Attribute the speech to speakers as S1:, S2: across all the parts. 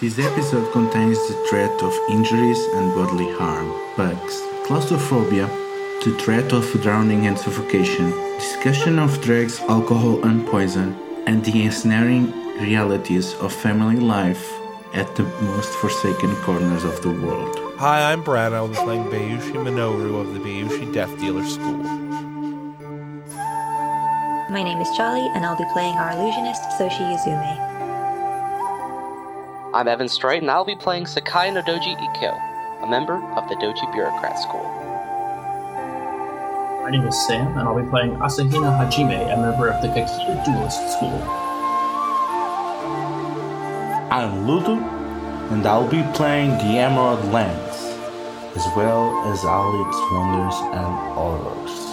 S1: This episode contains the threat of injuries and bodily harm, bugs, claustrophobia, the threat of drowning and suffocation, discussion of drugs, alcohol, and poison, and the ensnaring realities of family life at the most forsaken corners of the world.
S2: Hi, I'm Brad. I'll be playing Bayushi Minoru of the Bayushi Death Dealer School.
S3: My name is Charlie, and I'll be playing our illusionist, Soshi Yuzume.
S4: I'm Evan Straight, and I'll be playing Sakai no Doji Ikkyo, a member of the Doji Bureaucrat School.
S5: My name is Sam, and I'll be playing Asahina Hajime, a member of the Kakita Duelist School.
S6: I'm Ludo, and I'll be playing the Emerald Lance, as well as all its wonders and horrors.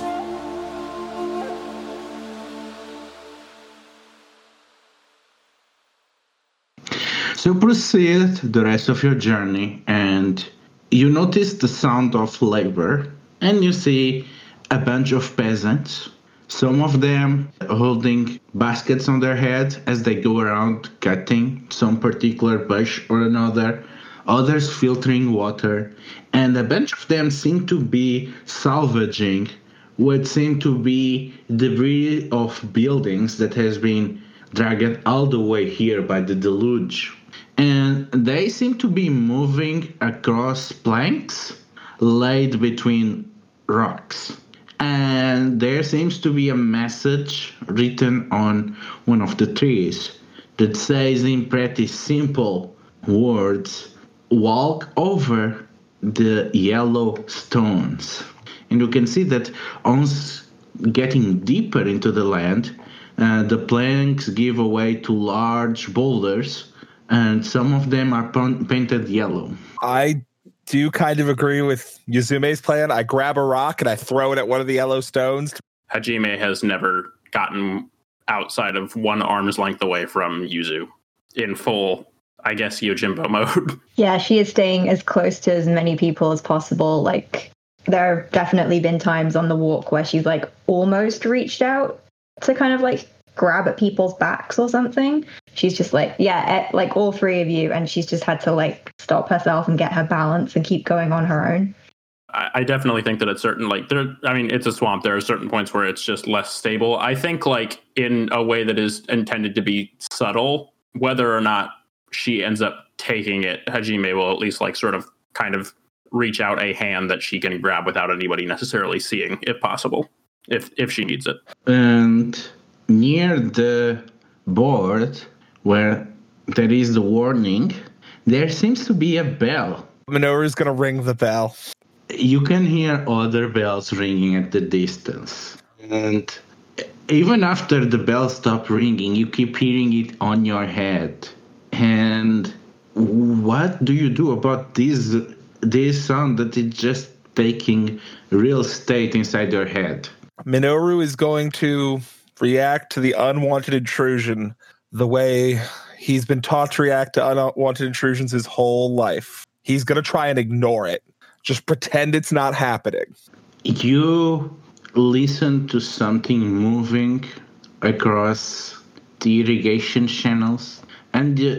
S1: So proceed the rest of your journey, and you notice the sound of labor, and you see a bunch of peasants. Some of them holding baskets on their head as they go around cutting some particular bush or another, others filtering water, and a bunch of them seem to be salvaging what seem to be debris of buildings that has been dragged all the way here by the deluge. And they seem to be moving across planks laid between rocks. And there seems to be a message written on one of the trees that says in pretty simple words walk over the yellow stones. And you can see that on getting deeper into the land, uh, the planks give way to large boulders, and some of them are pon- painted yellow.
S2: I do kind of agree with Yuzume's plan. I grab a rock and I throw it at one of the yellow stones.
S7: Hajime has never gotten outside of one arm's length away from Yuzu in full, I guess, Yojimbo mode.
S8: Yeah, she is staying as close to as many people as possible. Like, there have definitely been times on the walk where she's like almost reached out to kind of like grab at people's backs or something. She's just like, yeah, eh, like all three of you, and she's just had to like stop herself and get her balance and keep going on her own.
S7: I, I definitely think that at certain like there I mean it's a swamp. There are certain points where it's just less stable. I think like in a way that is intended to be subtle, whether or not she ends up taking it, Hajime will at least like sort of kind of reach out a hand that she can grab without anybody necessarily seeing, if possible, if if she needs it.
S1: And near the board where there is the warning, there seems to be a bell.
S2: Minoru's gonna ring the bell.
S1: You can hear other bells ringing at the distance. And even after the bell stops ringing, you keep hearing it on your head. And what do you do about this this sound that is just taking real state inside your head?
S2: Minoru is going to react to the unwanted intrusion the way he's been taught to react to unwanted intrusions his whole life. He's going to try and ignore it. Just pretend it's not happening.
S1: You listen to something moving across the irrigation channels, and uh,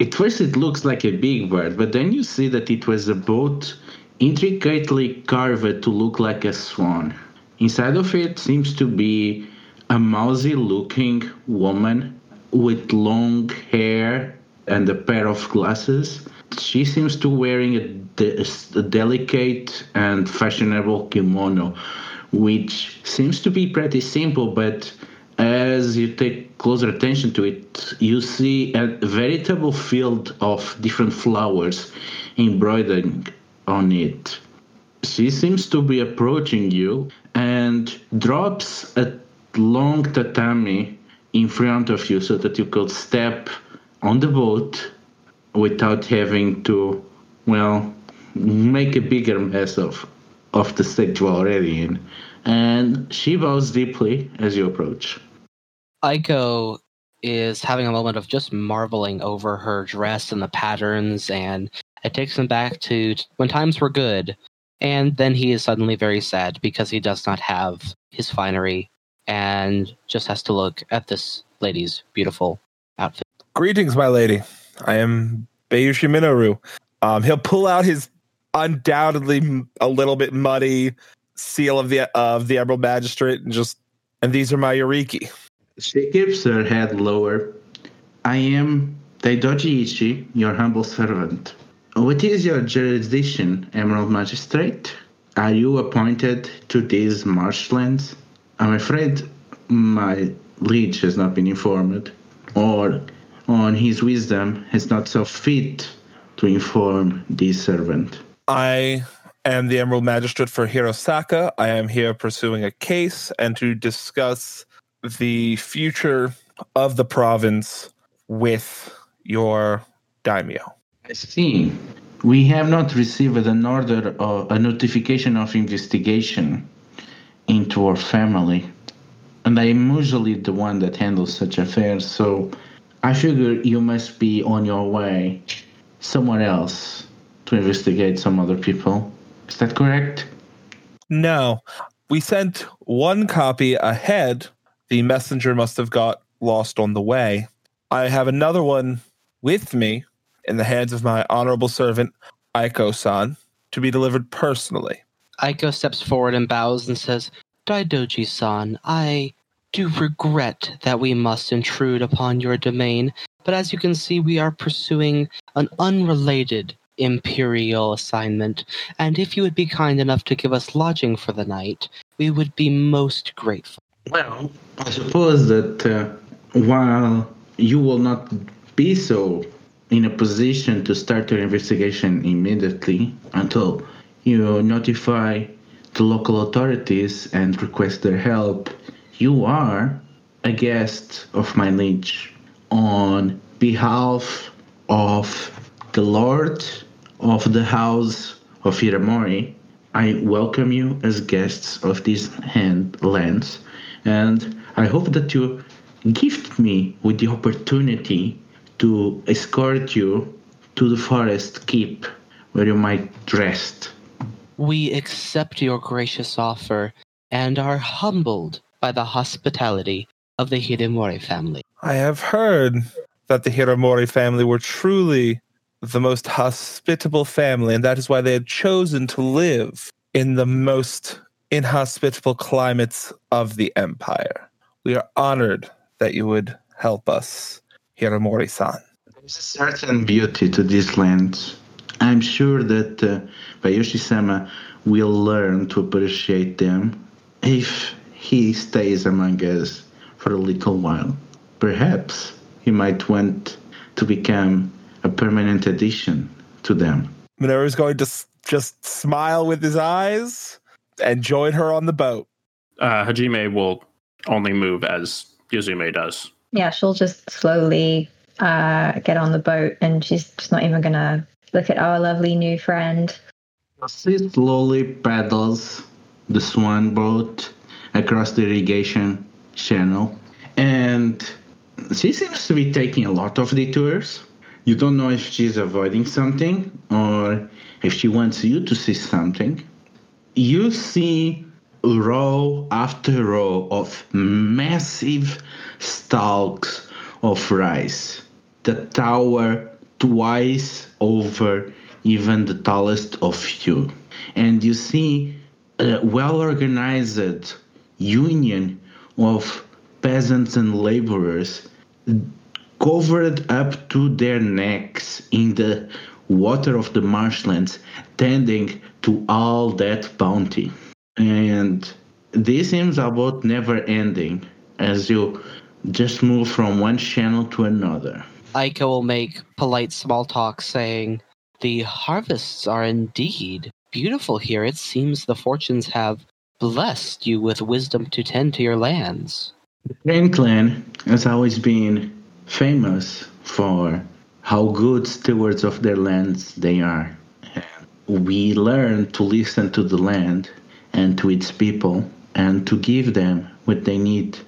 S1: at first it looks like a big bird, but then you see that it was a boat intricately carved to look like a swan. Inside of it seems to be a mousy looking woman with long hair and a pair of glasses. She seems to be wearing a, de- a delicate and fashionable kimono, which seems to be pretty simple, but as you take closer attention to it, you see a veritable field of different flowers embroidered on it. She seems to be approaching you and drops a long tatami in front of you so that you could step on the boat without having to, well, make a bigger mess of, of the state you're already in. And she bows deeply as you approach.
S4: Aiko is having a moment of just marveling over her dress and the patterns, and it takes him back to when times were good. And then he is suddenly very sad because he does not have his finery and just has to look at this lady's beautiful outfit.
S2: Greetings, my lady. I am Bayushi Minoru. Um, he'll pull out his undoubtedly a little bit muddy seal of the of the Emerald Magistrate and just and these are my Yoriki.
S1: She keeps her head lower. I am Daidoji Ichi, your humble servant. What is your jurisdiction, Emerald Magistrate? Are you appointed to these marshlands? I'm afraid my leech has not been informed, or on his wisdom has not so fit to inform this servant.
S2: I am the Emerald Magistrate for Hirosaka. I am here pursuing a case and to discuss the future of the province with your daimyo.
S1: I see. We have not received an order or a notification of investigation into our family. And I am usually the one that handles such affairs, so I figure you must be on your way somewhere else to investigate some other people. Is that correct?
S2: No, we sent one copy ahead. The messenger must have got lost on the way. I have another one with me in the hands of my honorable servant, Aiko san, to be delivered personally.
S4: Aiko steps forward and bows and says, Daidoji san, I do regret that we must intrude upon your domain, but as you can see, we are pursuing an unrelated imperial assignment, and if you would be kind enough to give us lodging for the night, we would be most grateful.
S1: Well, I suppose that uh, while you will not be so in a position to start your investigation immediately until you notify the local authorities and request their help, you are a guest of my liege on behalf of the Lord of the House of Iramori. I welcome you as guests of these hand lands, and I hope that you gift me with the opportunity to escort you to the forest keep where you might rest.
S4: We accept your gracious offer and are humbled by the hospitality of the Hiramori family.
S2: I have heard that the Hiramori family were truly the most hospitable family, and that is why they had chosen to live in the most inhospitable climates of the empire. We are honored that you would help us, Hiramori san.
S1: There's a certain beauty to these lands. I'm sure that uh, Bayushi sama will learn to appreciate them if he stays among us for a little while. Perhaps he might want to become a permanent addition to them.
S2: Minoru's going to s- just smile with his eyes and join her on the boat.
S7: Uh, Hajime will only move as Yuzume does.
S8: Yeah, she'll just slowly uh, get on the boat and she's just not even going to look at our lovely new friend.
S1: She slowly paddles the swan boat across the irrigation channel, and she seems to be taking a lot of detours. You don't know if she's avoiding something or if she wants you to see something. You see row after row of massive stalks of rice that tower twice over even the tallest of you. And you see a well organized union of peasants and laborers covered up to their necks in the water of the marshlands, tending to all that bounty. And this seems about never ending as you just move from one channel to another.
S4: Aiko will make polite small talk saying, The harvests are indeed beautiful here. It seems the fortunes have blessed you with wisdom to tend to your lands.
S1: The Crane clan has always been famous for how good stewards of their lands they are. We learn to listen to the land and to its people and to give them what they need.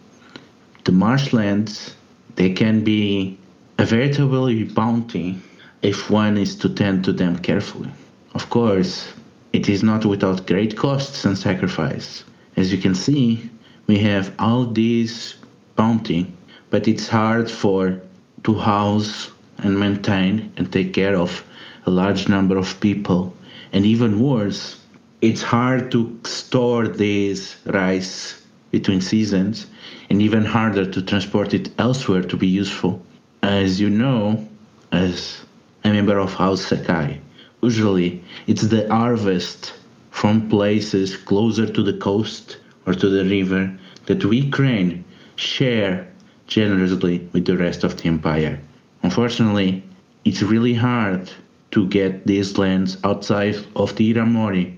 S1: The marshlands, they can be a veritable bounty if one is to tend to them carefully. Of course, it is not without great costs and sacrifice. As you can see, we have all these bounty, but it's hard for to house and maintain and take care of a large number of people. And even worse, it's hard to store this rice between seasons and even harder to transport it elsewhere to be useful. As you know, as a member of House Sakai, usually it's the harvest from places closer to the coast or to the river that we crane share generously with the rest of the empire. Unfortunately, it's really hard to get these lands outside of the Iramori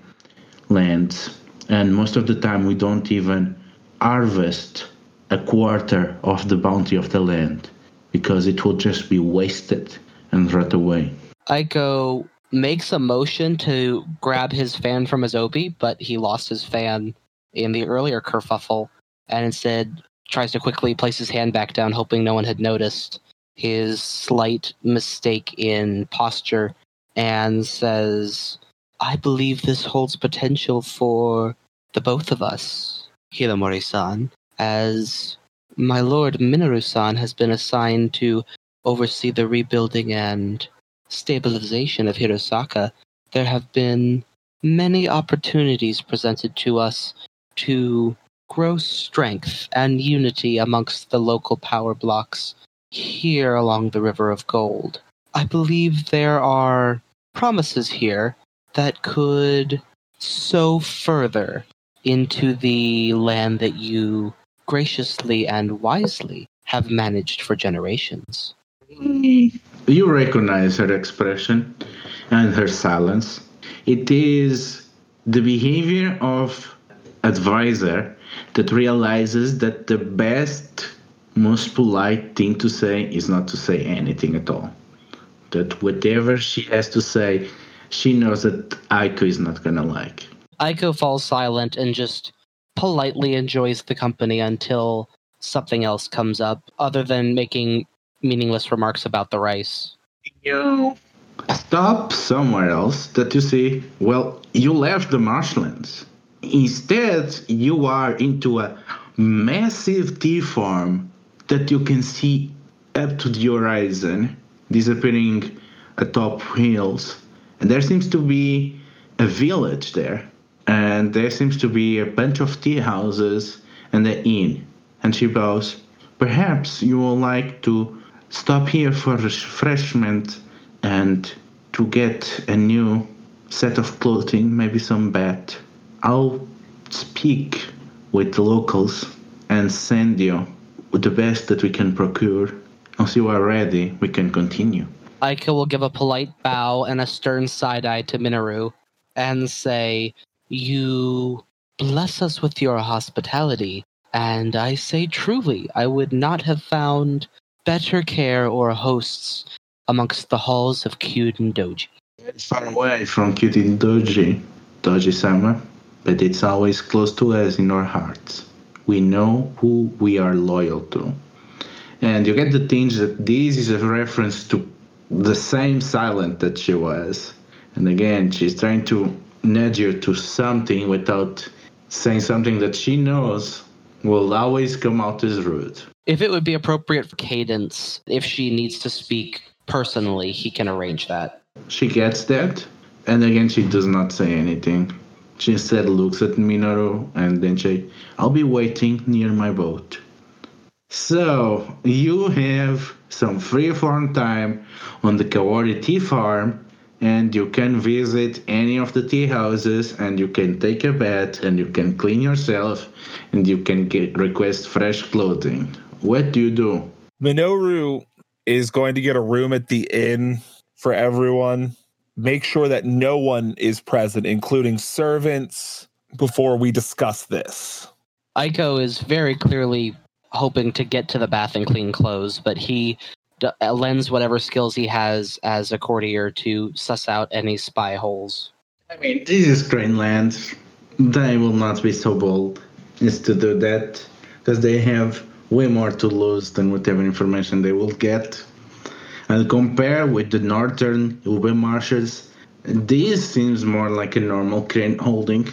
S1: lands, and most of the time we don't even harvest a quarter of the bounty of the land because it will just be wasted and rot away.
S4: Aiko makes a motion to grab his fan from his obi, but he lost his fan in the earlier kerfuffle and instead tries to quickly place his hand back down, hoping no one had noticed his slight mistake in posture, and says, I believe this holds potential for the both of us, Hiramori san, as my lord Minoru san has been assigned to oversee the rebuilding and stabilization of Hirosaka. There have been many opportunities presented to us to grow strength and unity amongst the local power blocks here along the River of Gold. I believe there are promises here that could sow further into the land that you graciously and wisely have managed for generations.
S1: You recognize her expression and her silence. It is the behavior of advisor that realizes that the best most polite thing to say is not to say anything at all. That whatever she has to say, she knows that Aiko is not gonna like.
S4: Aiko falls silent and just politely enjoys the company until something else comes up, other than making meaningless remarks about the rice.
S1: You stop somewhere else that you see, well, you left the marshlands. Instead, you are into a massive tea farm that you can see up to the horizon, disappearing atop hills. And there seems to be a village there, and there seems to be a bunch of tea houses and an inn. And she bows, Perhaps you would like to stop here for refreshment and to get a new set of clothing, maybe some bed. I'll speak with the locals and send you the best that we can procure. Once you are ready, we can continue.
S4: Aiko will give a polite bow and a stern side eye to Minoru and say, You bless us with your hospitality, and I say truly, I would not have found better care or hosts amongst the halls of Kyuden Doji.
S1: Far away from Kyuden Doji, Doji sama, but it's always close to us in our hearts. We know who we are loyal to. And you get the tinge that this is a reference to the same silent that she was. And again, she's trying to you to something without saying something that she knows will always come out as rude.
S4: If it would be appropriate for Cadence, if she needs to speak personally, he can arrange that.
S1: She gets that, and again, she does not say anything. She instead looks at Minoru and then she, I'll be waiting near my boat. So, you have some free farm time on the Kawari tea farm, and you can visit any of the tea houses, and you can take a bath, and you can clean yourself, and you can get request fresh clothing. What do you do?
S2: Minoru is going to get a room at the inn for everyone. Make sure that no one is present, including servants, before we discuss this.
S4: Aiko is very clearly hoping to get to the bath and clean clothes, but he d- uh, lends whatever skills he has as a courtier to suss out any spy holes.
S1: I mean, this is Crane land. They will not be so bold as to do that because they have way more to lose than whatever information they will get. And compare with the northern Ube marshes, this seems more like a normal crane holding.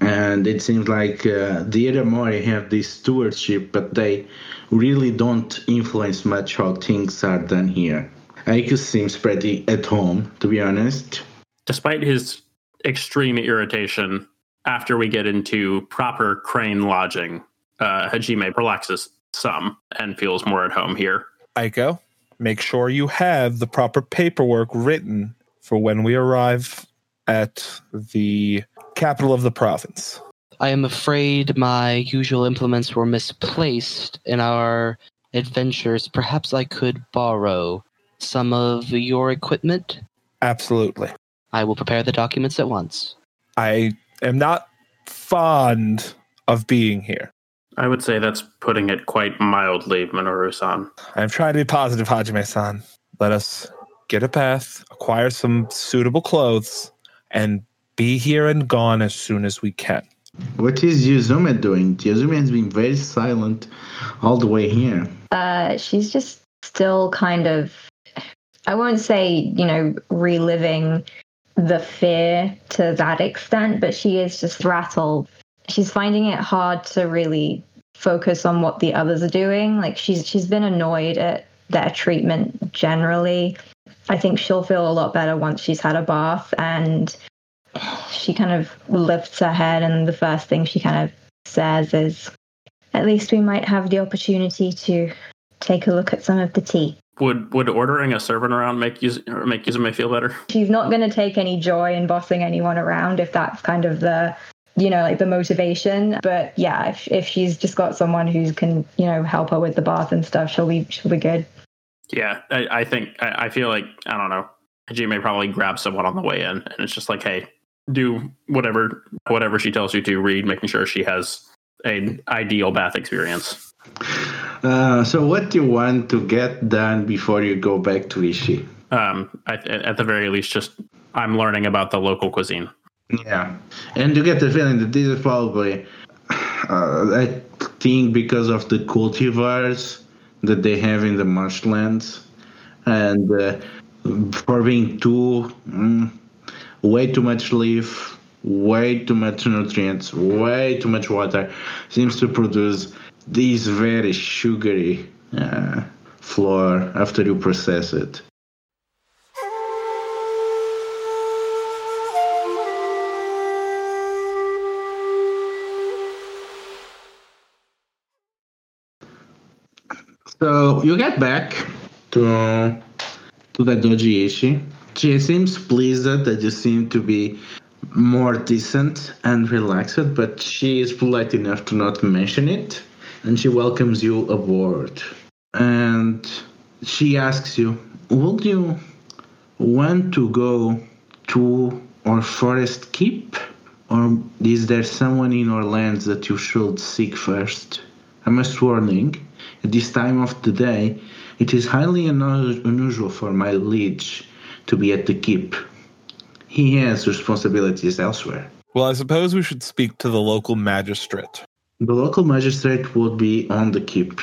S1: And it seems like uh, the Iramori have this stewardship, but they really don't influence much how things are done here. Aiko seems pretty at home, to be honest.
S7: Despite his extreme irritation, after we get into proper crane lodging, uh, Hajime relaxes some and feels more at home here.
S2: Aiko, make sure you have the proper paperwork written for when we arrive at the capital of the province.
S4: I am afraid my usual implements were misplaced in our adventures. Perhaps I could borrow some of your equipment.
S2: Absolutely.
S4: I will prepare the documents at once.
S2: I am not fond of being here.
S7: I would say that's putting it quite mildly, Minoru-san.
S2: I'm trying to be positive, Hajime san. Let us get a path, acquire some suitable clothes, and be here and gone as soon as we can.
S1: What is Yuzume doing? Yuzume has been very silent all the way here.
S8: Uh, she's just still kind of, I won't say, you know, reliving the fear to that extent, but she is just rattled. She's finding it hard to really focus on what the others are doing. Like she's she's been annoyed at their treatment generally. I think she'll feel a lot better once she's had a bath and she kind of lifts her head and the first thing she kind of says is at least we might have the opportunity to take a look at some of the tea.
S7: Would would ordering a servant around make you make Yuzume feel better?
S8: She's not going to take any joy in bossing anyone around if that's kind of the you know like the motivation but yeah if, if she's just got someone who can you know help her with the bath and stuff she'll be she'll be good
S7: Yeah, I, I think I, I feel like I don't know. Hajime probably grabs someone on the way in, and it's just like, hey, do whatever whatever she tells you to. Read, making sure she has an ideal bath experience.
S1: Uh, so, what do you want to get done before you go back to Ishi?
S7: Um, I, at the very least, just I'm learning about the local cuisine.
S1: Yeah, and you get the feeling that this is probably, uh, I think, because of the cultivars that they have in the marshlands, and uh, for being too, mm, way too much leaf, way too much nutrients, way too much water, seems to produce this very sugary uh, flour after you process it. So you get back to to the Doji Ishi. She seems pleased that you seem to be more decent and relaxed, but she is polite enough to not mention it, and she welcomes you aboard. And she asks you, "Would you want to go to our forest keep, or is there someone in our lands that you should seek first?" I must warning, at this time of the day, it is highly unusual for my liege to be at the keep. He has responsibilities elsewhere.
S2: Well, I suppose we should speak to the local magistrate.
S1: The local magistrate would be on the keep,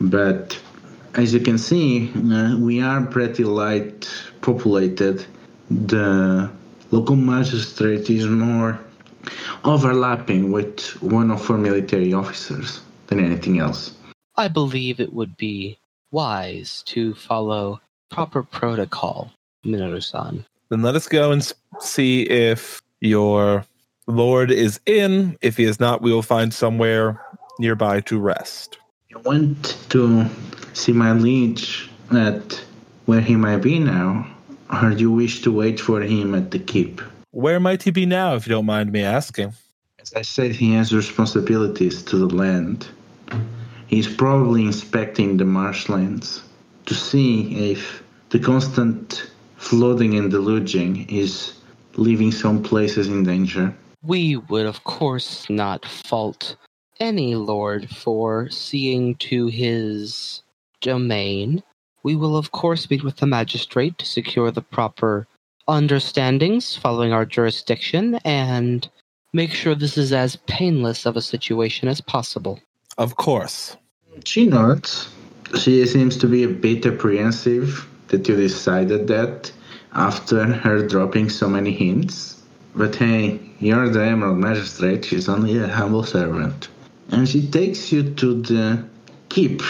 S1: but as you can see, uh, we are pretty light populated. The local magistrate is more overlapping with one of our military officers than anything else.
S4: I believe it would be wise to follow proper protocol, Minoru-san.
S2: Then let us go and see if your lord is in. If he is not, we will find somewhere nearby to rest.
S1: I went to see my liege at where he might be now, or do you wish to wait for him at the keep?
S2: Where might he be now, if you don't mind me asking?
S1: As I said, he has responsibilities to the land. He's probably inspecting the marshlands to see if the constant flooding and deluging is leaving some places in danger.
S4: We would, of course, not fault any lord for seeing to his domain. We will, of course, meet with the magistrate to secure the proper understandings following our jurisdiction and make sure this is as painless of a situation as possible.
S2: Of course.
S1: She nods. She seems to be a bit apprehensive that you decided that after her dropping so many hints. But hey, you're the Emerald Magistrate, she's only a humble servant. And she takes you to the keep,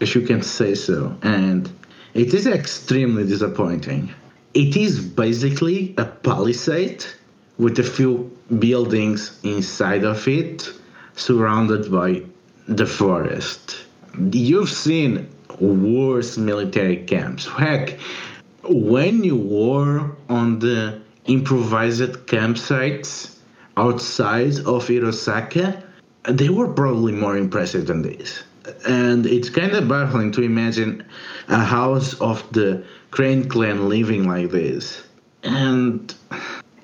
S1: if you can say so. And it is extremely disappointing. It is basically a palisade with a few buildings inside of it, surrounded by the forest. You've seen worse military camps. Heck, when you were on the improvised campsites outside of Hirosaka, they were probably more impressive than this. And it's kind of baffling to imagine a house of the Crane clan living like this. And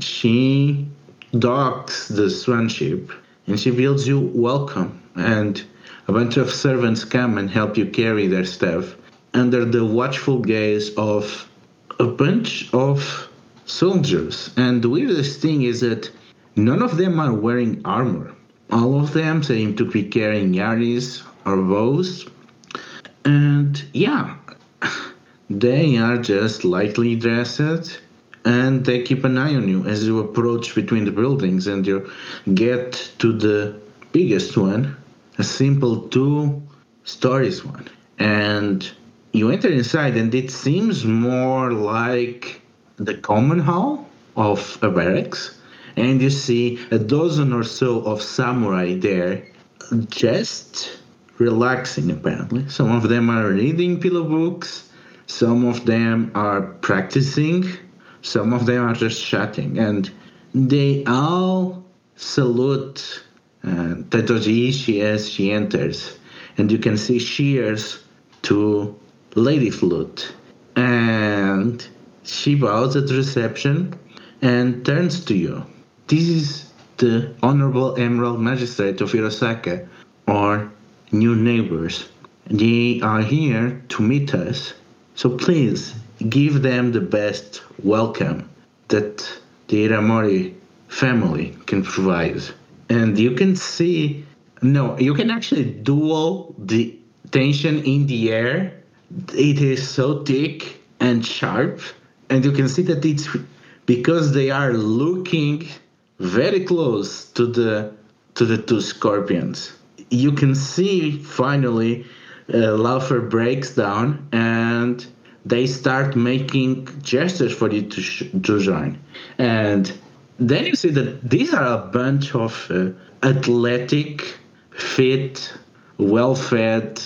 S1: she docks the swan ship and she builds you welcome. And a bunch of servants come and help you carry their stuff under the watchful gaze of a bunch of soldiers. And the weirdest thing is that none of them are wearing armor. All of them seem to be carrying yaris or bows. And yeah, they are just lightly dressed and they keep an eye on you as you approach between the buildings and you get to the biggest one, a simple two stories one. And you enter inside and it seems more like the common hall of a barracks. And you see a dozen or so of samurai there just relaxing apparently. Some of them are reading pillow books some of them are practicing some of them are just chatting. And they all salute uh, Daidoji Ishii she enters and you can see cheers to Lady Flute and she bows at reception and turns to you. This is the Honorable Emerald Magistrate of Hirosaka, or new neighbors. They are here to meet us, so please give them the best welcome that the Iramori family can provide. And you can see, no, you can actually dual the tension in the air. It is so thick and sharp and you can see that it's because they are looking very close to the to the two scorpions. You can see finally uh, Laufer breaks down and they start making gestures for you to, sh- to join. And then you see that these are a bunch of uh, athletic, fit, well fed,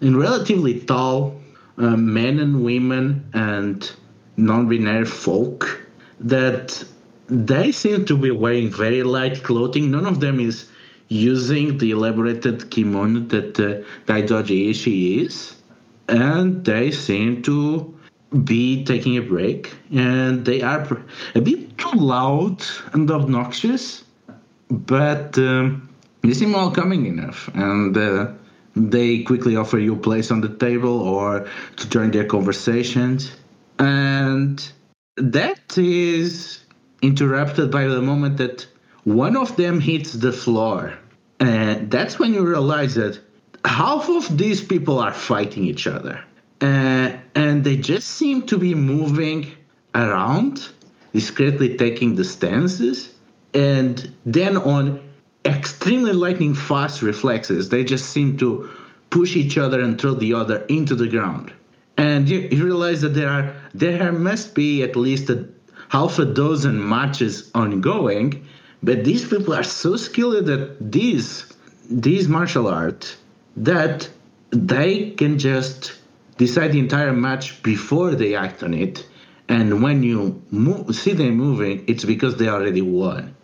S1: and relatively tall uh, men and women and non-binary folk that they seem to be wearing very light clothing. None of them is using the elaborated kimono that uh, Daidoji Ishii is. And they seem to be taking a break. And they are a bit too loud and obnoxious, but um, they seem welcoming enough. And uh, they quickly offer you a place on the table or to join their conversations and that is interrupted by the moment that one of them hits the floor. And that's when you realize that half of these people are fighting each other. Uh, and they just seem to be moving around, discreetly taking the stances. And then on extremely lightning fast reflexes, they just seem to push each other and throw the other into the ground and you, you realize that there are there must be at least a half a dozen matches ongoing but these people are so skilled at these these martial art that they can just decide the entire match before they act on it and when you see them moving it's because they already won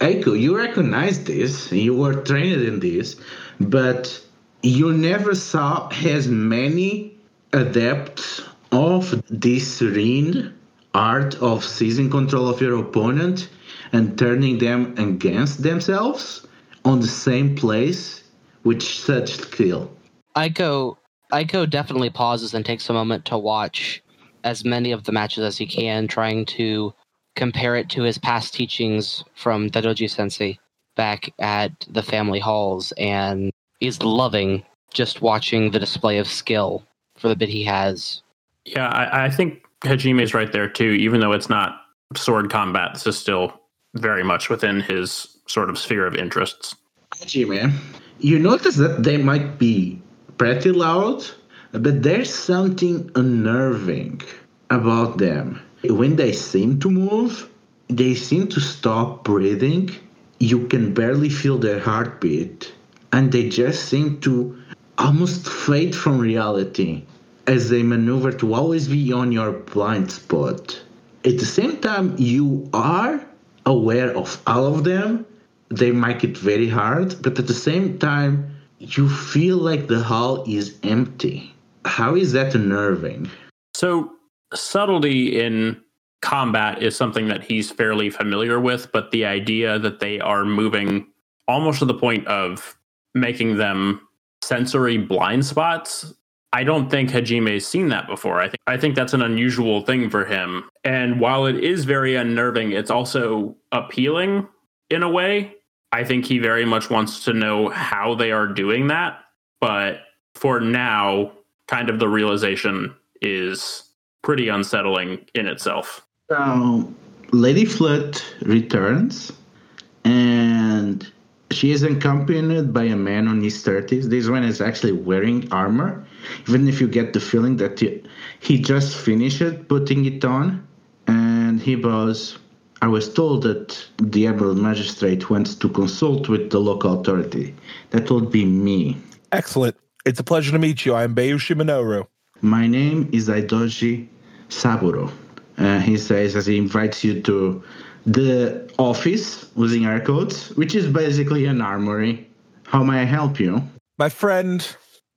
S1: Aiko, you recognize this you were trained in this but you never saw as many adepts of this serene art of seizing control of your opponent and turning them against themselves on the same place with such skill.
S4: Aiko Aiko definitely pauses and takes a moment to watch as many of the matches as he can, trying to compare it to his past teachings from Dadoji Sensei back at the family halls and is loving just watching the display of skill for the bit he has.
S7: Yeah, I, I think Hajime is right there too. Even though it's not sword combat, this is still very much within his sort of sphere of interests.
S1: Hajime, you notice that they might be pretty loud, but there's something unnerving about them. When they seem to move, they seem to stop breathing. You can barely feel their heartbeat, and they just seem to almost fade from reality as they maneuver to always be on your blind spot. At the same time, you are aware of all of them. They make it very hard, but at the same time, you feel like the hall is empty. How is that unnerving?
S7: So subtlety in combat is something that he's fairly familiar with, but the idea that they are moving almost to the point of making them sensory blind spots. I don't think Hajime's seen that before. I think I think that's an unusual thing for him. And while it is very unnerving, it's also appealing in a way. I think he very much wants to know how they are doing that, but for now, kind of the realization is pretty unsettling in itself.
S1: So, Lady Flut returns, and she is accompanied by a man on his 30s. This one is actually wearing armor, even if you get the feeling that he, he just finished putting it on. And he bows, I was told that the Emerald Magistrate wants to consult with the local authority. That would be me.
S2: Excellent. It's a pleasure to meet you. I am Bayushi Minoru.
S1: My name is Aidoji Saburo. Uh, he says as he invites you to the office using air codes, which is basically an armory. How may I help you?
S2: My friend,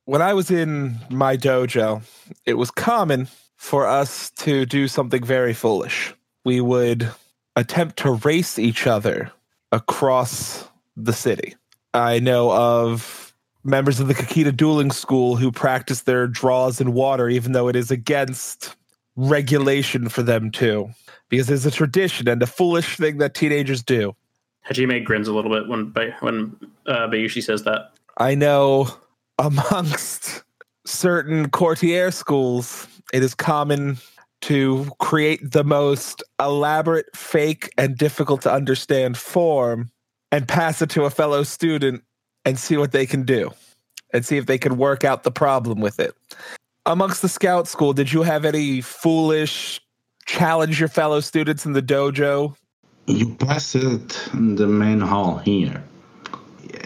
S2: when I was in my dojo, it was common for us to do something very foolish. We would attempt to race each other across the city. I know of members of the Kakita dueling school who practice their draws in water, even though it is against regulation for them to, because it's a tradition and a foolish thing that teenagers do.
S7: Hajime grins a little bit when when uh, Bayushi says that.
S2: I know amongst certain courtier schools, it is common to create the most elaborate, fake, and difficult to understand form and pass it to a fellow student and see what they can do and see if they can work out the problem with it. Amongst the scout school, did you have any foolish challenge your fellow students in the dojo?
S1: You pass it in the main hall here.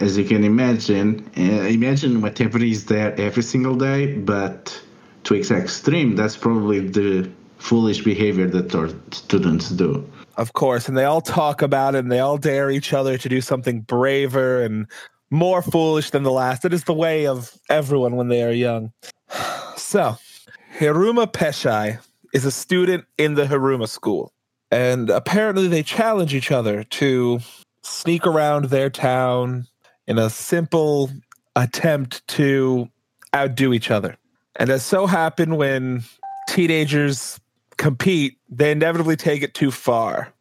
S1: As you can imagine, uh, imagine whatever is there every single day, but to its extreme, that's probably the foolish behavior that our students do.
S2: Of course, and they all talk about it and they all dare each other to do something braver and more foolish than the last. It is the way of everyone when they are young. So, Hiruma Peshai is a student in the Hiruma school, and apparently they challenge each other to sneak around their town in a simple attempt to outdo each other. And as so happened when teenagers compete, they inevitably take it too far.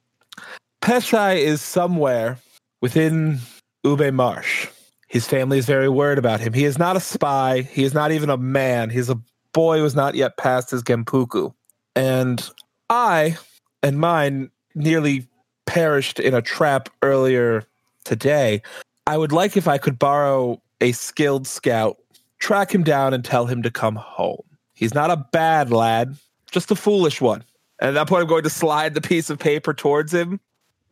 S2: Peshai is somewhere within Ube Marsh. His family is very worried about him. He is not a spy. He is not even a man. He's a boy who has not yet passed his Genpuku. And I and mine nearly perished in a trap earlier today. I would like if I could borrow a skilled scout, track him down, and tell him to come home. He's not a bad lad, just a foolish one. And at that point, I'm going to slide the piece of paper towards him.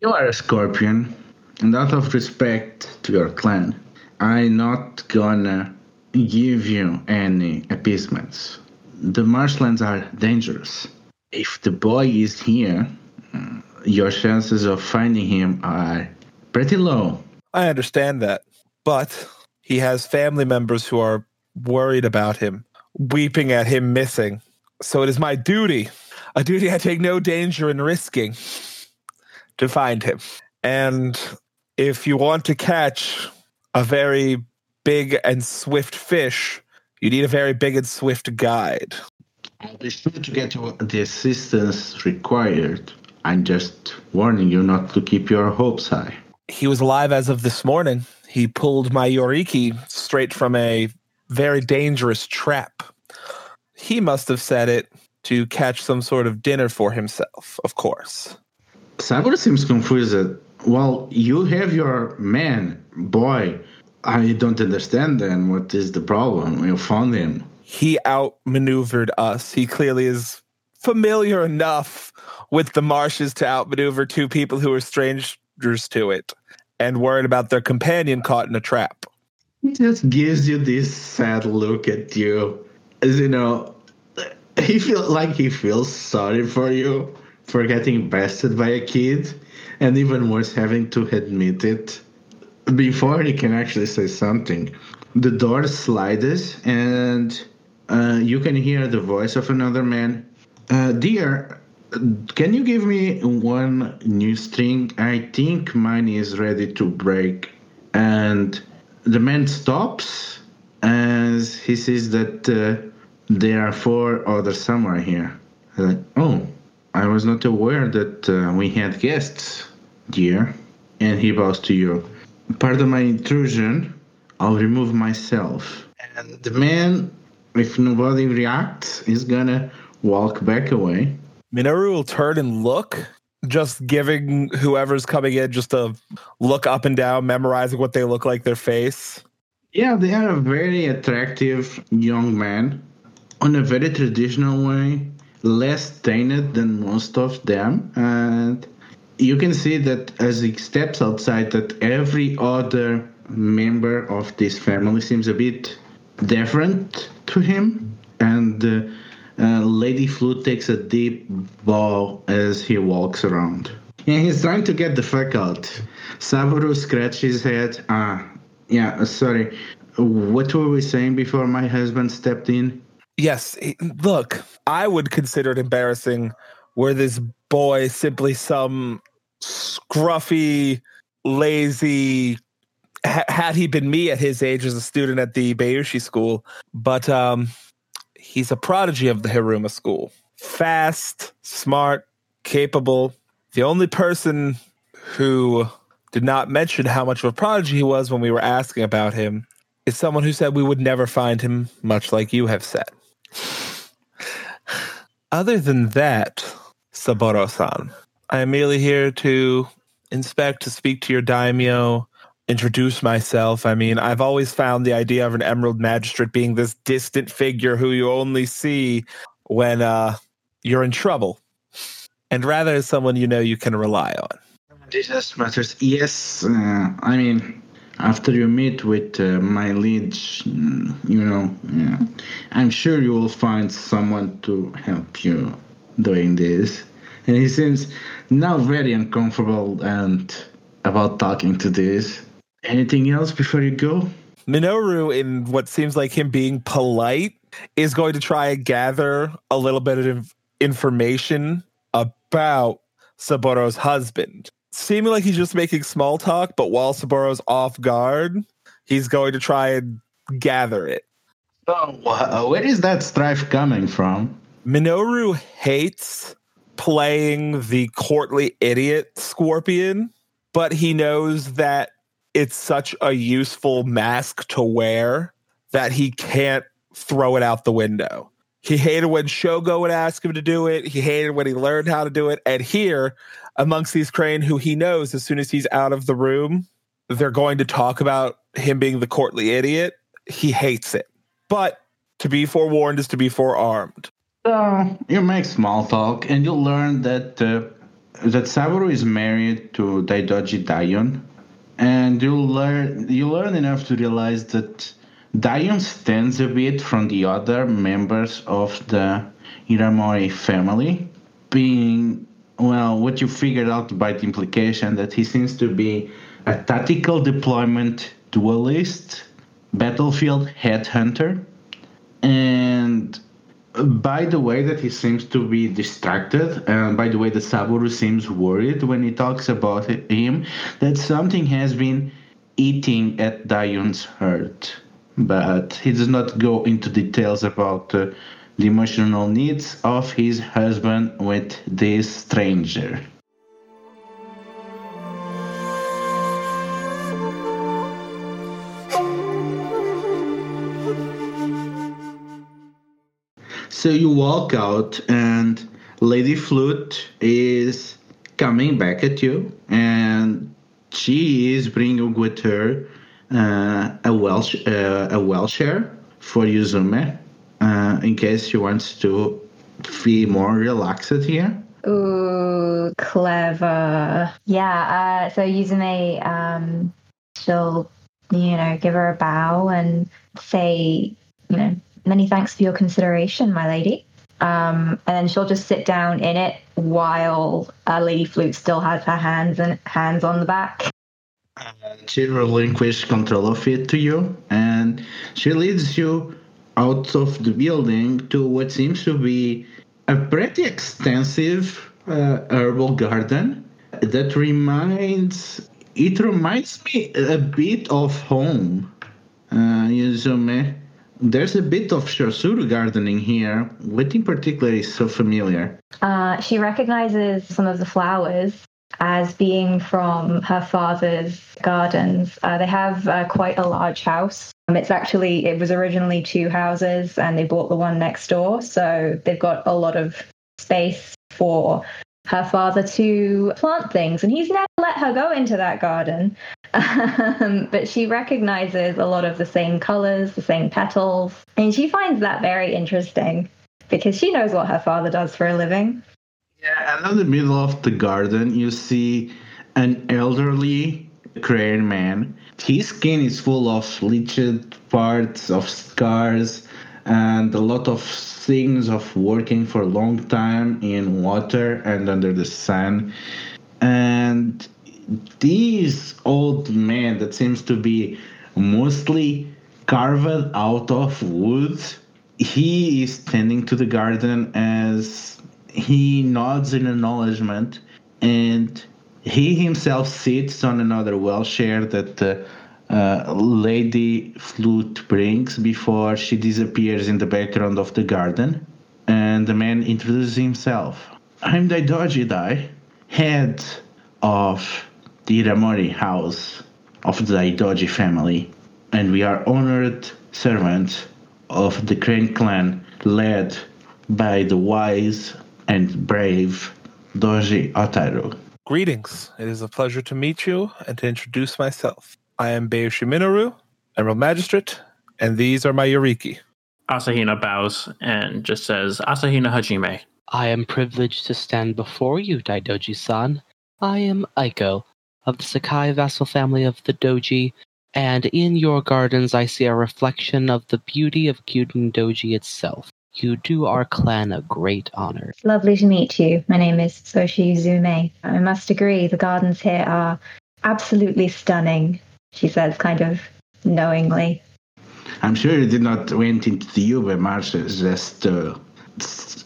S1: You are a scorpion, and out of respect to your clan, I'm not gonna give you any appeasements. The marshlands are dangerous. If the boy is here, uh, your chances of finding him are pretty low.
S2: I understand that. But he has family members who are worried about him, weeping at him missing. So it is my duty, a duty I take no danger in risking, to find him. And if you want to catch a very big and swift fish, you need a very big and swift guide.
S1: I'll be sure to get the assistance required. I'm just warning you not to keep your hopes high.
S2: He was alive as of this morning. He pulled my Yoriki straight from a very dangerous trap. He must have said it to catch some sort of dinner for himself, of course.
S1: Saburo seems confused. Well, you have your man, boy. I don't understand then what is the problem. You found him.
S2: he outmaneuvered us. He clearly is familiar enough with the marshes to outmaneuver two people who are strangers to it and worried about their companion caught in a trap.
S1: He just gives you this sad look at you. You know, he feels like he feels sorry for you for getting bested by a kid, and even worse, having to admit it before he can actually say something. The door slides, and uh, you can hear the voice of another man. Uh, dear, can you give me one new string? I think mine is ready to break. And the man stops as he sees that uh, there are four other samurai here. Like, oh, I was not aware that uh, we had guests, dear. And he bows to you. Pardon my intrusion. I'll remove myself. And the man, if nobody reacts, is gonna walk back away.
S2: Minoru will turn and look, just giving whoever's coming in just a look up and down, memorizing what they look like, their face.
S1: Yeah, they are a very attractive young man on a very traditional way, less tainted than most of them. And you can see that as he steps outside, that every other member of this family seems a bit different to him. And uh, uh, Lady Flute takes a deep bow as he walks around. And he's trying to get the fuck out. Saburo scratches his head. Ah, yeah, sorry. What were we saying before my husband stepped in?
S2: Yes, look, I would consider it embarrassing were this boy simply some scruffy, lazy. Ha- had he been me at his age as a student at the Bayushi school, but um, he's a prodigy of the Hiruma school. Fast, smart, capable. The only person who did not mention how much of a prodigy he was when we were asking about him is someone who said we would never find him, much like you have said. Other than that, Saburo san, I am merely here to inspect, to speak to your daimyo, introduce myself. I mean, I've always found the idea of an Emerald Magistrate being this distant figure who you only see when uh, you're in trouble, and rather as someone you know you can rely on.
S1: Jesus matters. Yes, uh, I mean, after you meet with uh, my liege, mm, you know, yeah, I'm sure you will find someone to help you doing this. And he seems now very uncomfortable and about talking to this. Anything else before you go?
S2: Minoru, in what seems like him being polite, is going to try and gather a little bit of information about Saburo's husband. Seeming like he's just making small talk, but while Saburo's off guard, he's going to try and gather it.
S1: So, wh- where is that strife coming from?
S2: Minoru hates playing the courtly idiot scorpion, but he knows that it's such a useful mask to wear that he can't throw it out the window. He hated when Shogo would ask him to do it. He hated when he learned how to do it. And here, amongst these crane who he knows as soon as he's out of the room, they're going to talk about him being the courtly idiot. He hates it. But to be forewarned is to be forearmed.
S1: So you make small talk, and you'll learn that uh, that Saburo is married to Daidoji Dayon, and you learn you learn enough to realize that Dayon stands a bit from the other members of the Iramori family, being well what you figured out by the implication that he seems to be a tactical deployment duelist, battlefield headhunter, and by the way that he seems to be distracted and by the way that saburo seems worried when he talks about him that something has been eating at dion's heart. But he does not go into details about uh, the emotional needs of his husband with this stranger. So you walk out, and Lady Flute is coming back at you, and she is bringing with her uh, a Welsh uh, a wheelchair for Yuzume, uh, in case she wants to be more relaxed here.
S8: Ooh, clever. Yeah, uh, so Yuzume, um, she'll, you know, give her a bow and say, you know, many thanks for your consideration, my lady. Um, and then she'll just sit down in it while uh, Lady Flute still has her hands and hands on the back.
S1: She relinquishes control of it to you, and she leads you out of the building to what seems to be a pretty extensive uh, herbal garden that reminds it reminds me a bit of home. Uh, Yuzume, there's a bit of Shosuro gardening here. What in particular is so familiar?
S8: Uh, she recognizes some of the flowers as being from her father's gardens. Uh, they have uh, quite a large house. Um, it's actually, it was originally two houses and they bought the one next door. So they've got a lot of space for her father to plant things. And he's never let her go into that garden. Um, but she recognizes a lot of the same colors, the same petals. And she finds that very interesting because she knows what her father does for a living.
S1: Yeah, and in the middle of the garden, you see an elderly Korean man. His skin is full of bleached parts, of scars, and a lot of things of working for a long time in water and under the sun. And this old man that seems to be mostly carved out of wood, he is tending to the garden as he nods in acknowledgement and he himself sits on another wheelchair that the uh, lady flute brings before she disappears in the background of the garden and the man introduces himself i'm daidoji dai head of the iramori house of the daidoji family and we are honored servants of the crane clan led by the wise and brave Doji Otaru.
S2: Greetings. It is a pleasure to meet you and to introduce myself. I am Bayushi Minoru, Emerald Magistrate, and these are my Yoriki.
S7: Asahina bows and just says, Asahina Hajime.
S4: I am privileged to stand before you, Daidoji san. I am Aiko, of the Sakai vassal family of the Doji, and in your gardens I see a reflection of the beauty of Kyuden Doji itself. You do our clan a great honor.
S8: Lovely to meet you. My name is Soshi Zume. I must agree, the gardens here are absolutely stunning, she says, kind of knowingly.
S1: I'm sure you did not went into the Uber marshes just to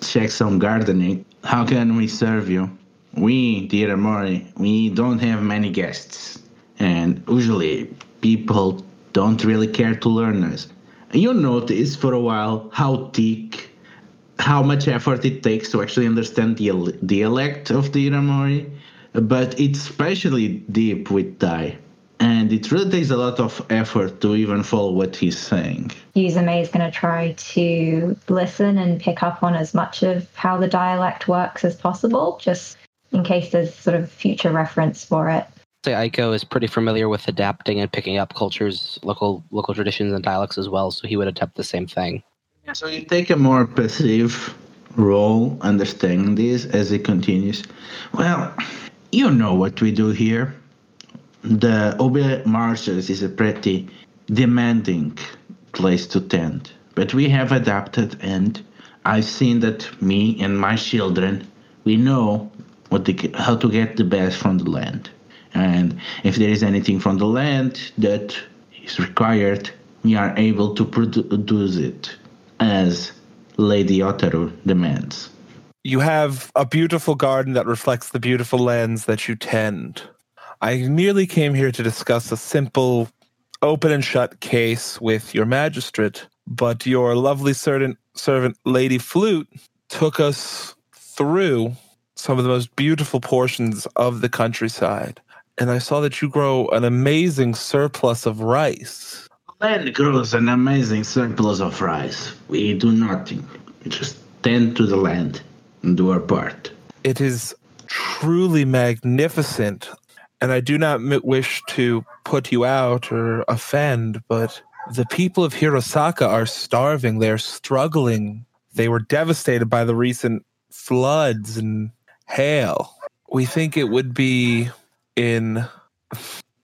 S1: check some gardening. How can we serve you? We, dear Mori, we don't have many guests. And usually people don't really care to learn us. You'll notice for a while how thick, how much effort it takes to actually understand the dialect of the Iramori, but it's especially deep with Dai. And it really takes a lot of effort to even follow what he's saying.
S8: Yuzume is going to try to listen and pick up on as much of how the dialect works as possible, just in case there's sort of future reference for it
S4: say Aiko is pretty familiar with adapting and picking up cultures, local local traditions and dialects as well, so he would attempt the same thing.
S1: So you take a more passive role understanding this as it continues. Well, you know what we do here. The Obe Marshes is a pretty demanding place to tend, but we have adapted and I've seen that me and my children, we know what the, how to get the best from the land. And if there is anything from the land that is required, we are able to produce it as Lady Otaru demands.
S2: You have a beautiful garden that reflects the beautiful lands that you tend. I merely came here to discuss a simple open and shut case with your magistrate, but your lovely servant, servant Lady Flute took us through some of the most beautiful portions of the countryside and I saw that you grow an amazing surplus of rice.
S1: Land grows an amazing surplus of rice. We do nothing. We just tend to the land and do our part.
S2: It is truly magnificent, and I do not wish to put you out or offend, but The people of Hirosaka are starving. They're struggling. They were devastated by the recent floods and hail. We think it would be in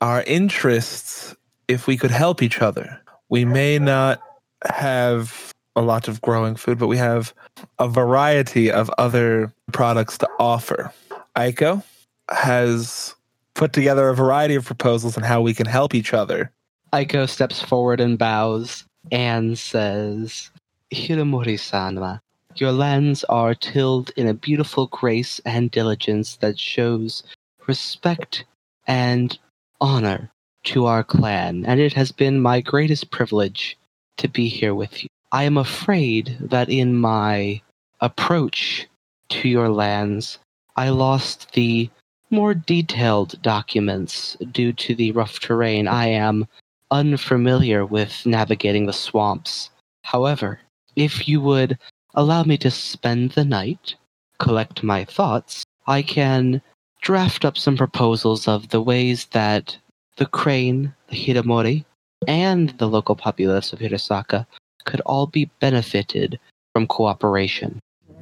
S2: our interests if we could help each other. We may not have a lot of growing food, but we have a variety of other products to offer. Aiko has put together a variety of proposals on how we can help each other.
S4: Aiko steps forward and bows and says, Hiromori sama, your lands are tilled in a beautiful grace and diligence that shows respect and honor to our clan, and it has been my greatest privilege to be here with you. I am afraid that in my approach to your lands, I lost the more detailed documents due to the rough terrain. I am unfamiliar with navigating the swamps. However, if you would allow me to spend the night, collect my thoughts, I can draft up some proposals of the ways that the crane, the Hiramori, and the local populace of Hirosaka could all be benefited from cooperation.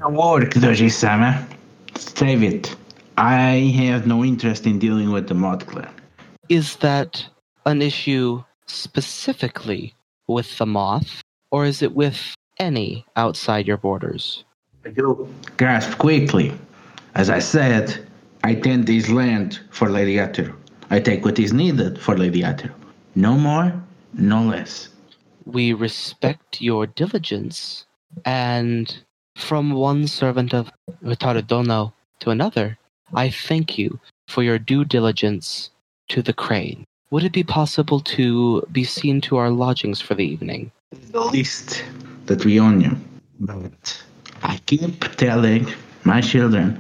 S1: Work, Doji-sama. Save it. I have no interest in dealing with the Moth Clan.
S4: Is that an issue specifically with the moth, or is it with any outside your borders?
S1: I do grasp quickly. As I said, I tend this land for Lady Ataru. I take what is needed for Lady Ataru. No more, no less.
S4: We respect your diligence, and from one servant of Dono to another, I thank you for your due diligence to the crane. Would it be possible to be seen to our lodgings for the evening?
S1: The least that we own you. But I keep telling my children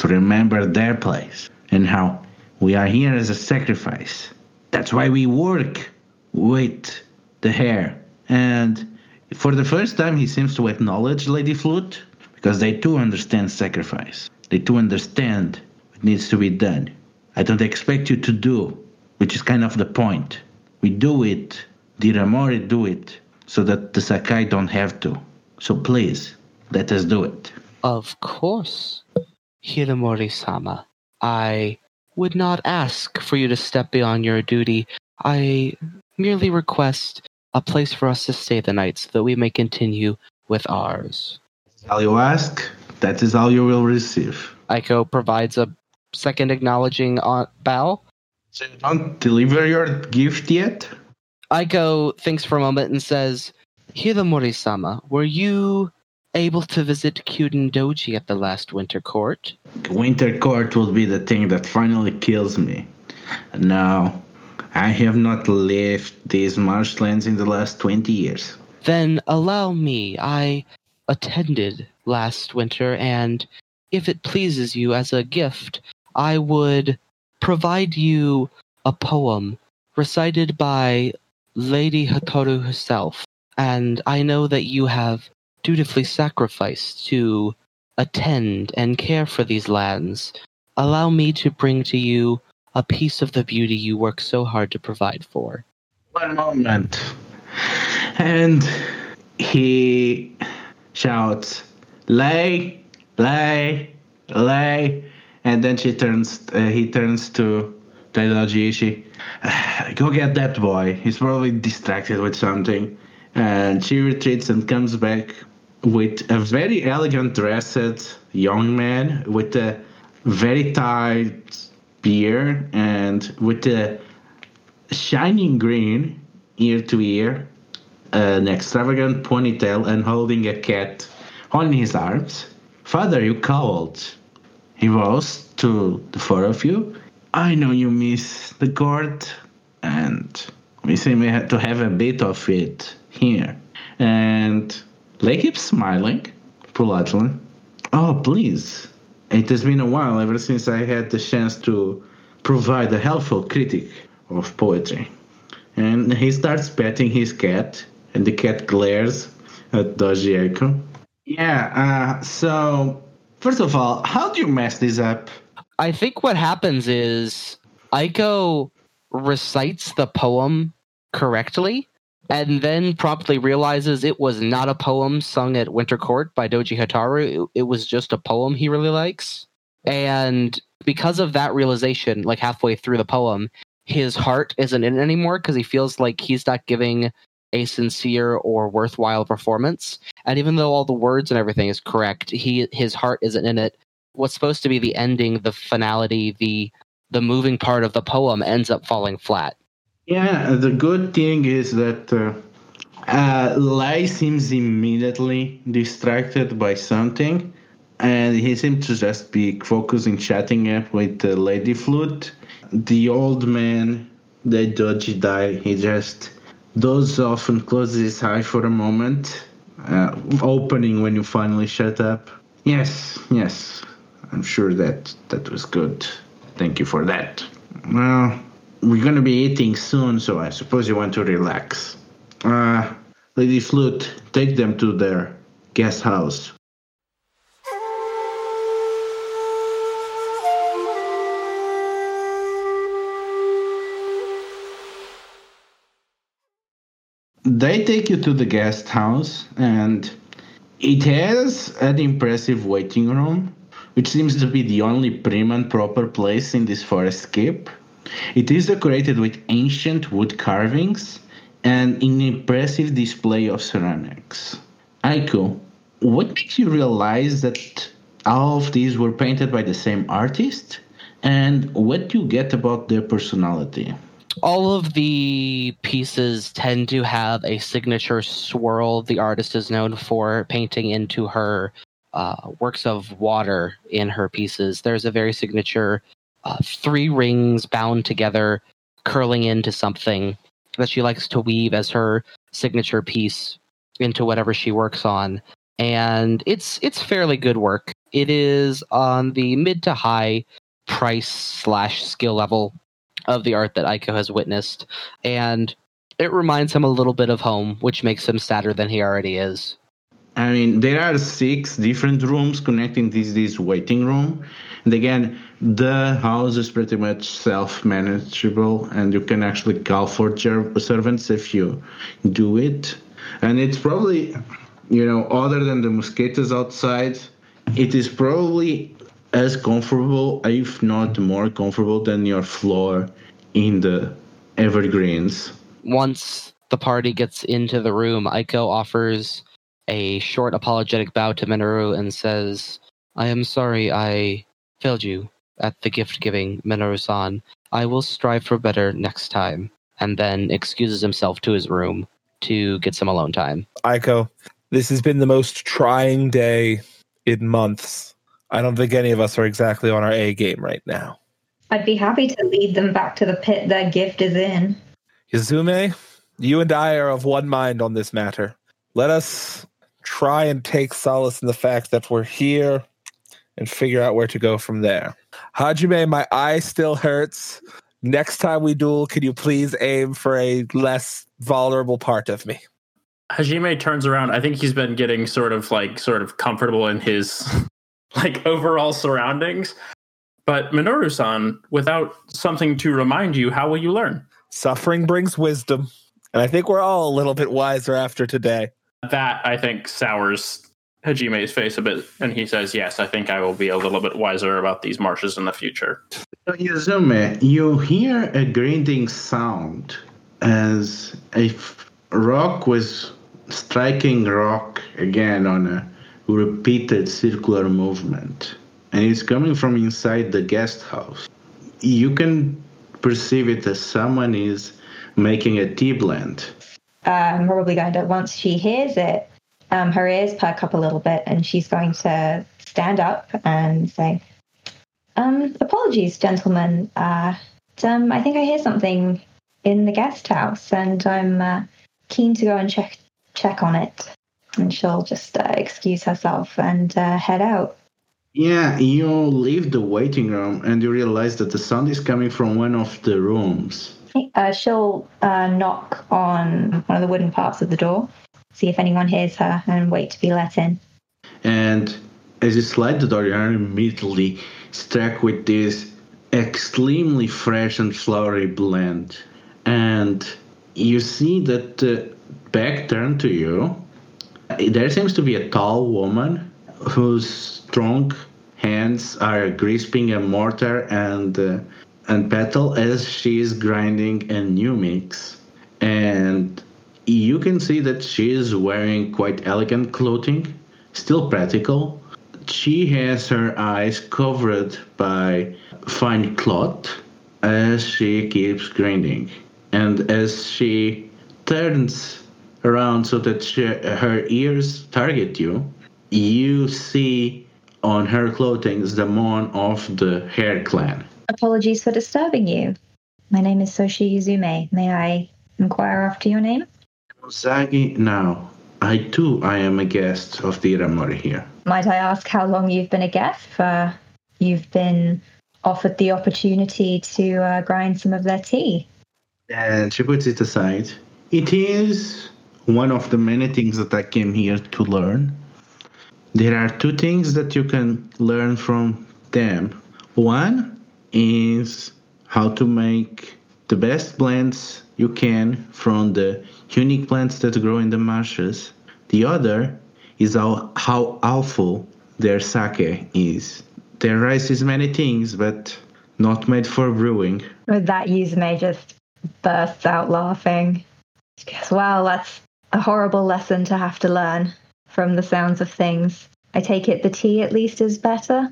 S1: to remember their place and how we are here as a sacrifice. That's why we work with the hare. And for the first time, he seems to acknowledge Lady Flute because they too understand sacrifice. They too understand what needs to be done. I don't expect you to do, which is kind of the point. We do it, the Ramori do it, so that the Sakai don't have to. So please, let us do it.
S4: Of course, Hiramori sama. I would not ask for you to step beyond your duty. I merely request a place for us to stay the night so that we may continue with ours.
S1: All you ask, that is all you will receive.
S4: Aiko provides a second acknowledging uh, bow.
S1: So you don't deliver your gift yet?
S4: Aiko thinks for a moment and says, Hiramori sama, were you able to visit Kyuden Doji at the last winter court?
S1: Winter court will be the thing that finally kills me. No, I have not left these marshlands in the last 20 years.
S4: Then allow me. I attended last winter, and if it pleases you as a gift, I would provide you a poem recited by Lady Hatoru herself. And I know that you have dutifully sacrificed to attend and care for these lands. Allow me to bring to you a piece of the beauty you work so hard to provide for.
S1: One moment. And he shouts, lay, lay, lay. And then she turns, uh, he turns to Daidoji Ishii. Go get that boy. He's probably distracted with something. And she retreats and comes back with a very elegant dressed young man with a very tight beard and with a shining green ear to ear, an extravagant ponytail, and holding a cat on his arms. Father, you called. He rose to the four of you. I know you miss the court, and we seem to have a bit of it here. And they keep smiling politely. Oh, please. It has been a while ever since I had the chance to provide a helpful critic of poetry. And he starts petting his cat, and the cat glares at Doji Aiko. Yeah, uh, so first of all, how do you mess this up?
S4: I think what happens is Aiko recites the poem correctly, and then promptly realizes it was not a poem sung at Winter Court by Doji Hataru. It, it was just a poem he really likes. And because of that realization, like halfway through the poem, his heart isn't in it anymore because he feels like he's not giving a sincere or worthwhile performance. And even though all the words and everything is correct, he his heart isn't in it. What's supposed to be the ending, the finality, the the moving part of the poem ends up falling flat.
S1: Yeah, the good thing is that uh, uh, Lai seems immediately distracted by something, and he seems to just be focusing, chatting up with the lady flute. The old man, the dodgy die, he just does off and closes his eye for a moment, uh, opening when you finally shut up. Yes, yes, I'm sure that that was good. Thank you for that. Well, we're gonna be eating soon, so I suppose you want to relax. Uh, Lady Flute, take them to their guest house. They take you to the guest house, and it has an impressive waiting room, which seems to be the only prim and proper place in this forest keep. It is decorated with ancient wood carvings and an impressive display of ceramics. Aiko, what makes you realize that all of these were painted by the same artist? And what do you get about their personality?
S4: all of the pieces tend to have a signature swirl the artist is known for painting into her uh, works of water in her pieces. There's a very signature uh, three rings bound together, curling into something that she likes to weave as her signature piece into whatever she works on. And it's it's fairly good work. It is on the mid to high price slash skill level of the art that Aiko has witnessed, and it reminds him a little bit of home, which makes him sadder than he already is.
S1: I mean, there are six different rooms connecting this this waiting room, and again, the house is pretty much self-manageable, and you can actually call for servants if you do it. And it's probably, you know, other than the mosquitoes outside, it is probably as comfortable, if not more comfortable, than your floor in the evergreens.
S4: Once the party gets into the room, Aiko offers a short apologetic bow to Minoru and says, I am sorry I failed you at the gift giving, Minoru san. I will strive for better next time. And then excuses himself to his room to get some alone time.
S2: Aiko, this has been the most trying day in months. I don't think any of us are exactly on our A game right now.
S8: I'd be happy to lead them back to the pit their gift is in.
S2: Yuzume, you and I are of one mind on this matter. Let us try and take solace in the fact that we're here and figure out where to go from there. Hajime, my eye still hurts. Next time we duel, can you please aim for a less vulnerable part of me?
S7: Hajime turns around. I think he's been getting sort of like sort of comfortable in his like overall surroundings. But Minoru-san, without something to remind you, how will you learn?
S2: Suffering brings wisdom. And I think we're all a little bit wiser after today.
S7: That I think sours Hajime's face a bit, and he says, "Yes, I think I will be a little bit wiser about these marshes in the future."
S1: So, Yuzume, you hear a grinding sound as if rock was striking rock again on a repeated circular movement. And it's coming from inside the guest house. You can perceive it as someone is making a tea blend.
S8: I'm probably going to, once she hears it, um, her ears perk up a little bit and she's going to stand up and say, um, apologies, gentlemen. Uh, um, I think I hear something in the guest house and I'm uh, keen to go and check check on it. And she'll just uh, excuse herself and uh, head out.
S1: Yeah, you leave the waiting room and you realize that the sound is coming from one of the rooms.
S8: Uh, she'll uh, knock on one of the wooden parts of the door, see if anyone hears her, and wait to be let in.
S1: And as you slide the door, you are immediately struck with this extremely fresh and flowery blend. And you see that uh, back turned to you, there seems to be a tall woman whose strong hands are grasping a mortar and uh, and pestle as she is grinding a new mix. And you can see that she is wearing quite elegant clothing, still practical. She has her eyes covered by fine cloth as she keeps grinding. And as she turns around so that she, her ears target you, you see on her clothing the mon of the Hare clan.
S8: Apologies for disturbing you. My name is Soshi Izume. May I inquire after your name?
S1: Zagi, now, I too I am a guest of the Iramori here.
S8: Might I ask how long you've been a guest? For you've been offered the opportunity to uh, grind some of their tea.
S1: And she puts it aside. It is one of the many things that I came here to learn. There are two things that you can learn from them. One is how to make the best plants you can from the unique plants that grow in the marshes. The other is how, how awful their sake is. Their rice is many things, but not made for brewing.
S8: With that, Yuzume just bursts out laughing. She goes, Well, that's a horrible lesson to have to learn from the sounds of things. I take it the tea at least is better?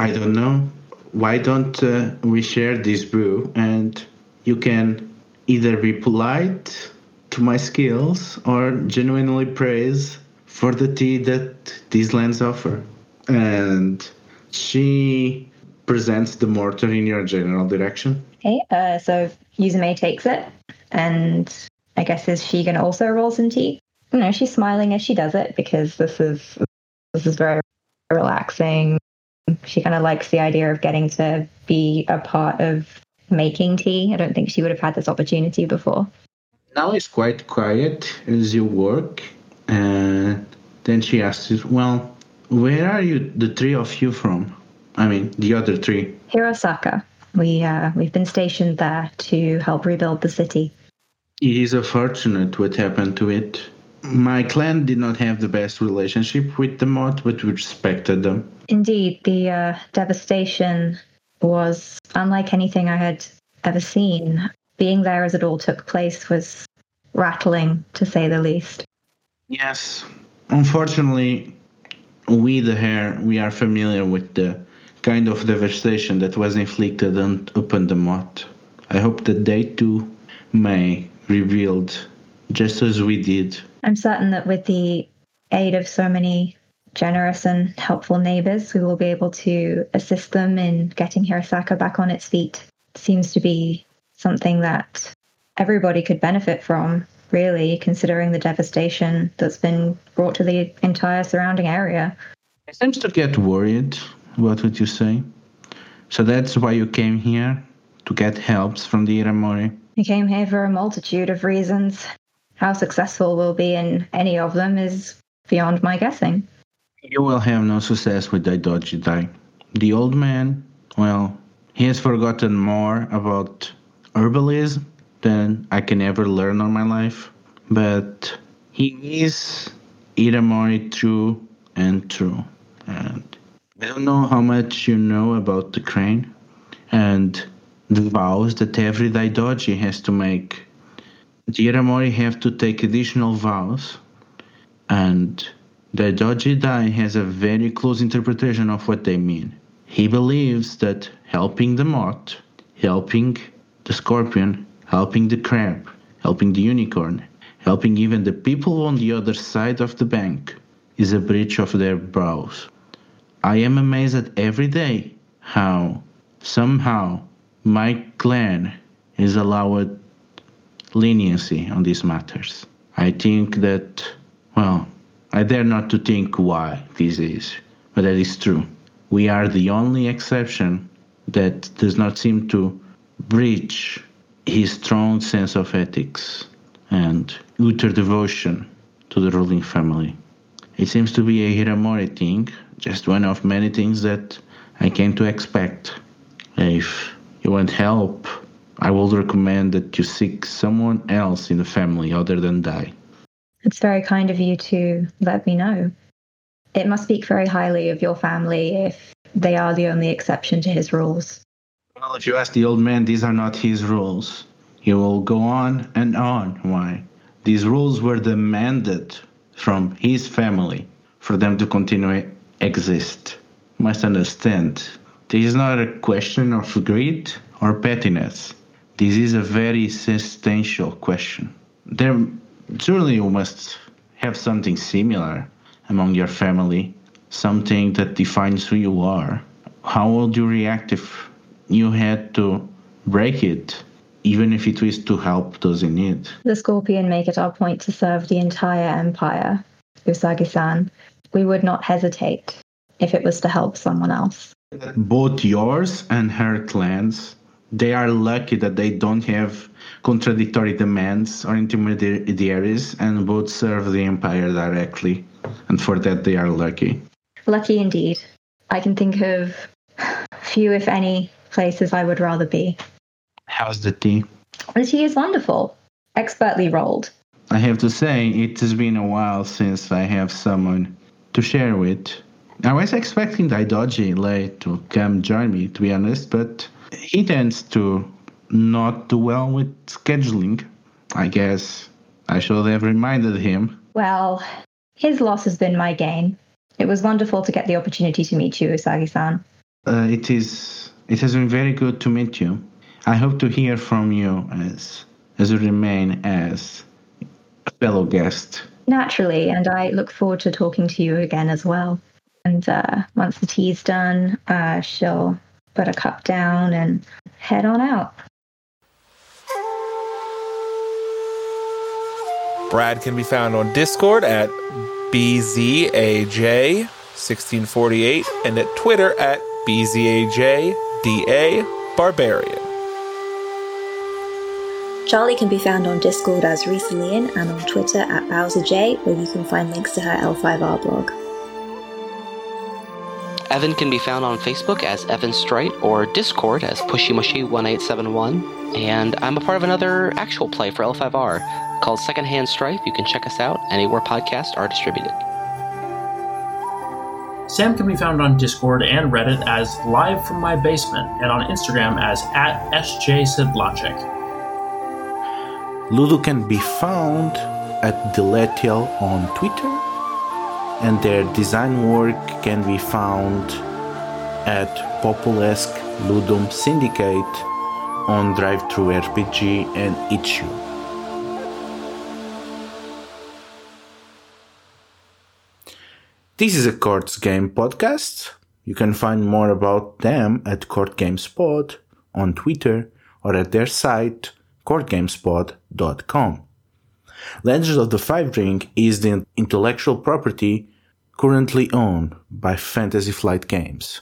S1: I don't know. Why don't uh, we share this brew and you can either be polite to my skills or genuinely praise for the tea that these lands offer? And she presents the mortar in your general direction.
S8: Okay, uh, so Yuzume takes it, and I guess is she going to also roll some tea? No, she's smiling as she does it because this is this is very relaxing. She kind of likes the idea of getting to be a part of making tea. I don't think she would have had this opportunity before.
S1: Now it's quite quiet as you work, and then she asks "Well, where are you, the three of you, from? I mean, the other three."
S8: Hirosaka. We uh, we've been stationed there to help rebuild the city.
S1: It is unfortunate what happened to it. My clan did not have the best relationship with the moth, but we respected them.
S8: Indeed, the uh, devastation was unlike anything I had ever seen. Being there as it all took place was rattling, to say the least.
S1: Yes, unfortunately, we the hare we are familiar with the kind of devastation that was inflicted on, upon the moth. I hope that they too may rebuild just as we did.
S8: I'm certain that with the aid of so many generous and helpful neighbors, we will be able to assist them in getting Hirosaka back on its feet. Seems to be something that everybody could benefit from, really, considering the devastation that's been brought to the entire surrounding area.
S1: I seem to get worried what would you say. So that's why you came here to get helps from the Iramori.
S8: I came here for a multitude of reasons. How successful we'll be in any of them is beyond my guessing.
S1: You will have no success with Daidoji Dai. The old man, well, he has forgotten more about herbalism than I can ever learn on my life. But he is Iramori true and true. And I don't know how much you know about the crane and the vows that every Daidoji has to make. The Iramori have to take additional vows, and Daidoji Dai has a very close interpretation of what they mean. He believes that helping the moth, helping the scorpion, helping the crab, helping the unicorn, helping even the people on the other side of the bank is a breach of their vows. I am amazed at every day how somehow my clan is allowed leniency on these matters. I think that, well, I dare not to think why this is, but that is true. We are the only exception that does not seem to breach his strong sense of ethics and utter devotion to the ruling family. It seems to be a Hiramori thing, just one of many things that I came to expect. If you want help, I would recommend that you seek someone else in the family other than Dai.
S8: It's very kind of you to let me know. It must speak very highly of your family if they are the only exception to his rules.
S1: Well, if you ask the old man, these are not his rules. He will go on and on. Why? These rules were demanded from his family for them to continue exist. You must understand. This is not a question of greed or pettiness. This is a very existential question. There surely you must have something similar among your family, something that defines who you are. How would you react if you had to break it, even if it was to help those in need?
S8: The Scorpion make it our point to serve the entire empire, Usagi san. We would not hesitate if it was to help someone else.
S1: Both yours and her clans, they are lucky that they don't have contradictory demands or intermediaries, and both serve the empire directly. And for that, they are lucky.
S8: Lucky indeed. I can think of few, if any, places I would rather be.
S1: How's the tea?
S8: The tea is wonderful, expertly rolled.
S1: I have to say, it has been a while since I have someone to share with. I was expecting Daidoji Lei to come join me, to be honest, but he tends to not do well with scheduling. I guess I should have reminded him.
S8: Well, his loss has been my gain. It was wonderful to get the opportunity to meet you, Usagi-san.
S1: Uh, it is. It has been very good to meet you. I hope to hear from you as as you remain as a fellow guest.
S8: Naturally, and I look forward to talking to you again as well. And uh, once the tea's done, uh, she'll put a cup down and head on out.
S2: Brad can be found on Discord at BZAJ1648 and at Twitter at BZAJDA Barbarian.
S3: Charlie can be found on Discord as Risa Leon and on Twitter at BowserJ, where you can find links to her L5R blog.
S4: Evan can be found on Facebook as Evan Strite or Discord as PushyMushy1871. And I'm a part of another actual play for L5R called Secondhand Strife. You can check us out anywhere podcasts are distributed.
S5: Sam can be found on Discord and Reddit as Live from My Basement and on Instagram as at SJSidlacek.
S6: Lulu can be found at Deletial on Twitter, and their design work can be found at Populesque Ludum Syndicate on Drive Through RPG and Itch.io. This is a Courts Game podcast. You can find more about them at Court Gamespod on Twitter or at their site courtgamespod.com. Legends of the Five Ring is the intellectual property currently owned by Fantasy Flight Games.